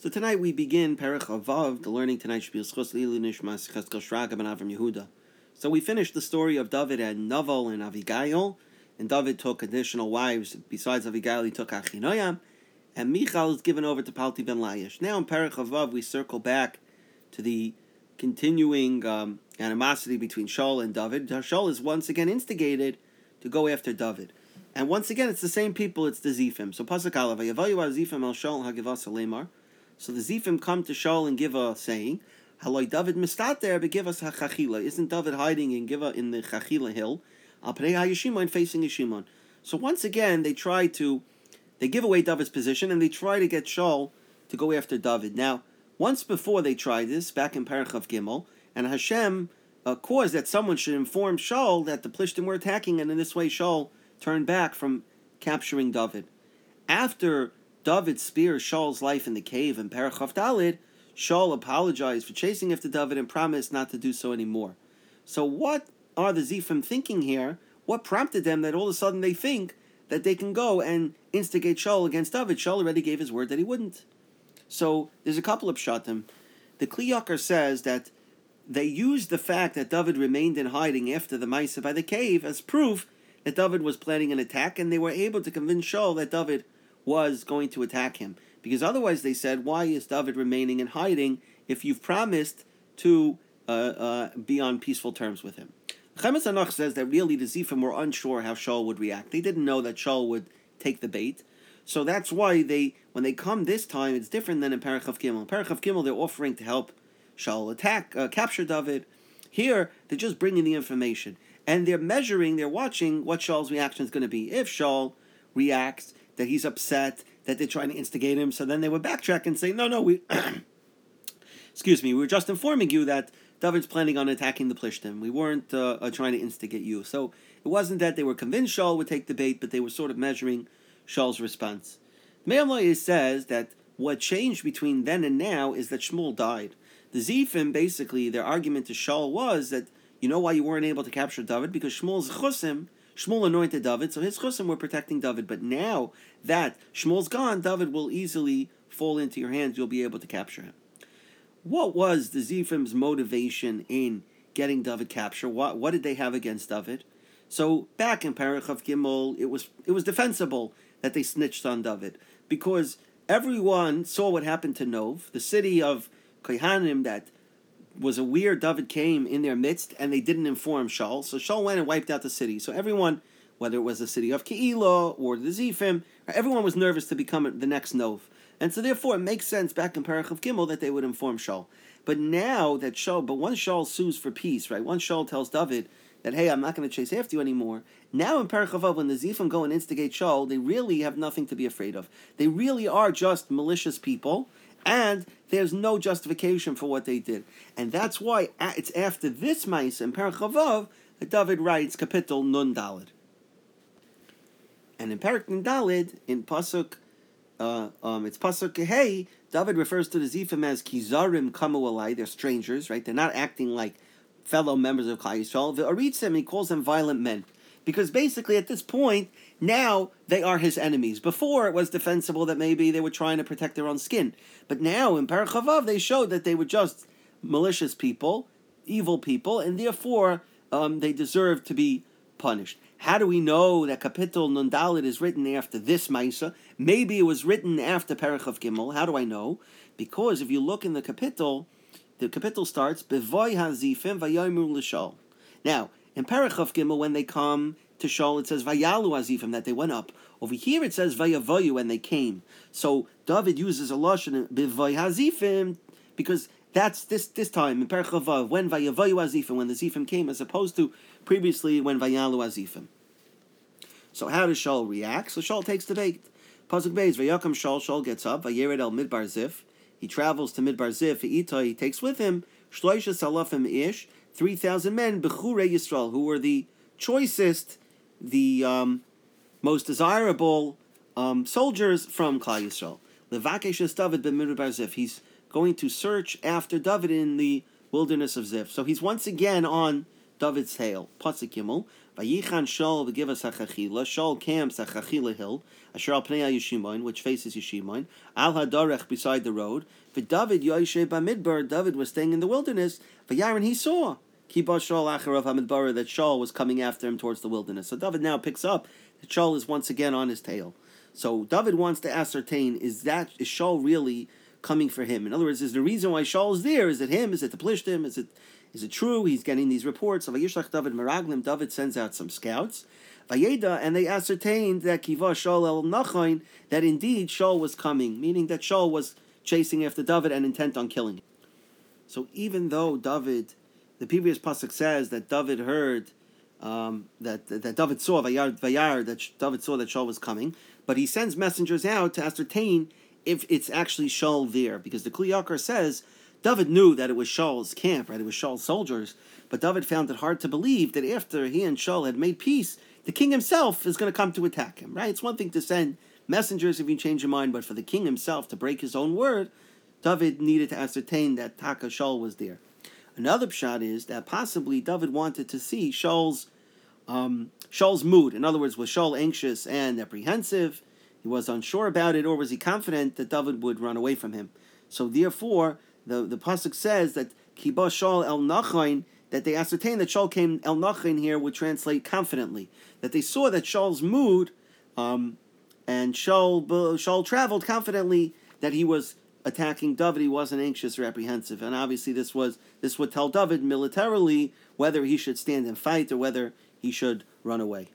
So tonight we begin Perich Avav. The learning tonight should be Schos Lilu Nishmas Shraga Ben Avram Yehuda. So we finished the story of David and Naval and Avigail, and David took additional wives. Besides Avigail, he took Achinoyam, and Michal is given over to Palti ben Laish. Now in Perich Avav, we circle back to the continuing um, animosity between Shaul and David. Shaul is once again instigated to go after David. And once again, it's the same people, it's the Zifim. So Pasuk Aleph, Zifim el Shaul hagivas. So the Zifim come to Shaul and give a saying, Haloi David mistater, but give us hachachila. Isn't David hiding in give in the chachila hill? Al pnei hayishimon facing Yishimon. So once again, they try to, they give away David's position and they try to get Shaul to go after David. Now, once before they tried this, back in Parachav Gimel, and Hashem uh, caused that someone should inform Shaul that the Plishtim were attacking, and in this way Shaul turned back from capturing David. After David spares Shaul's life in the cave in Parachav Dalid, Shaul apologized for chasing after David and promised not to do so anymore. So, what are the Zifim thinking here? What prompted them that all of a sudden they think that they can go and instigate Shaul against David? Shaul already gave his word that he wouldn't. So, there's a couple of shatim. The Kli Yakar says that they used the fact that David remained in hiding after the Maisa by the cave as proof that David was planning an attack, and they were able to convince Shaul that David was going to attack him. Because otherwise, they said, why is David remaining in hiding if you've promised to uh, uh, be on peaceful terms with him? Chomas Anach says that really the Zifim were unsure how Shaul would react. They didn't know that Shaul would take the bait. So that's why they, when they come this time, it's different than in Parachav Gimel. In Parachav Gimel, they're offering to help Shaul attack, uh, capture David. Here, they're just bringing the information. And they're measuring, they're watching what Shaul's reaction is going to be. If Shaul reacts that he's upset, that they're trying to instigate him. So then they would backtrack and say, no, no, we, excuse me, we were just informing you that David's planning on attacking the Plishtim. We weren't uh, uh, trying to instigate you. So it wasn't that they were convinced Shaul would take the bait, but they were sort of measuring Shaul's response. Me'am Loez says that what changed between then and now is that Shmuel died. The Zifim, basically, their argument to Shaul was that, you know why you weren't able to capture David? Because Shmuel's chusim Shmuel anointed David, so his chusim were protecting David. But now that Shmuel's gone, David will easily fall into your hands. You'll be able to capture him. What was the Zifim's motivation in getting David captured? What what did they have against David? So back in Parachav Gimel, it was it was defensible that they snitched on David because everyone saw what happened to Nov, the city of Kohanim that was a weird David came in their midst and they didn't inform Shaul. So Shaul went and wiped out the city. So everyone, whether it was the city of Keilah or the Zifim, everyone was nervous to become the next Nov. And so therefore it makes sense back in Parach of Gimel that they would inform Shaul. But now that Shaul, but once Shaul sues for peace, right? Once Shaul tells David that, hey, I'm not going to chase after you anymore. Now in Parachavav, when the Zifim go and instigate Shaul, they really have nothing to be afraid of. They really are just malicious people and there's no justification for what they did. And that's why it's after this mice in Perachavav that David writes Kapitel Nun Dalid. And in Perak Nun Dalid, in Pasuk, uh, um, it's Pasuk Hey, David refers to the Zifim as Kizarim Kamu Alai, they're strangers, right? They're not acting like fellow members of Klal Yisrael. He calls them violent men. Because basically at this point, now they are his enemies. Before it was defensible that maybe they were trying to protect their own skin. But now in Parachavav they showed that they were just malicious people, evil people, and therefore um, they deserve to be punished. How do we know that Kapitel Nundalit is written after this Maisa? Maybe it was written after Parachav Gimel. How do I know? Because if you look in the Kapitel, the Kapitel starts Bevoy Hazifim Vayomu L'Shal. Now, in Parachav Gimel, when they come to Shaul, it says Vayalu Azifim, that they went up. Over here it says Vayavoyu, and they came. So David uses a lashon Hazifim because that's this this time in Perchavav when Vayavoyu Azifim, when the Zifim came, as opposed to previously when Vayalu Azifim. So how does Shaul react? So Shaul takes the bait. Pasuk Beis, Vayakam Shaul, Shaul gets up, Vayered el Midbar Zif. He travels to Midbar Zif, he takes with him Shloisha Salafim Ish, 3,000 men, Bechure Yisrael, who were the choicest, the um, most desirable um, soldiers from Klal Yisrael. Levakesh David ben Midbar Zif. He's going to search after David in the wilderness of Zif. So he's once again on David's tail. Pasuk Gimel. Vayichan Shaul v'givas hachachila. Shaul camps at Hill, asher al pnei Yeshimon, which faces Yeshimon, al hadarech beside the road. For David Yoishe Bamidbar, David was staying in the wilderness. Vayaron he saw. Kiba Shaul acharav Hamidbar that Shaul was coming after him towards the wilderness. So David now picks up that Shaul is once again on his tail. So David wants to ascertain: is that is Shaul really coming for him? In other words, is the reason why Shaul is there? Is it him? Is it the Plishtim? Is it is it true? He's getting these reports of Yishlach David Meraglim. David sends out some scouts. Vayeda, and they ascertained that Kiva Shaul el Nachain, that indeed Shaul was coming, meaning that Shaul was chasing after David and intent on killing him. So even though David, the previous pasuk says that David heard um, that that David saw Vayar, Vayar that David saw that Shaul was coming, but he sends messengers out to ascertain if it's actually Shaul there, because the Kli Yakar says David knew that it was Shaul's camp, right? It was Shaul's soldiers, but David found it hard to believe that after he and Shaul had made peace, the king himself is going to come to attack him, right? It's one thing to send messengers if you change your mind, but for the king himself to break his own word, David needed to ascertain that Taka Shaul was there. Another pshat is that possibly David wanted to see Shaul's um, Shaul's mood. In other words, was Shaul anxious and apprehensive? He was unsure about it, or was he confident that David would run away from him? So therefore, the, the pasuk says that Kiba Shaul el Nachain, that they ascertained that Shaul came el Nachain here would translate confidently. That they saw that Shaul's mood, um, and Shaul, Shaul traveled confidently that he was attacking David. He wasn't anxious or apprehensive, and obviously this was this would tell David militarily whether he should stand and fight or whether he should run away.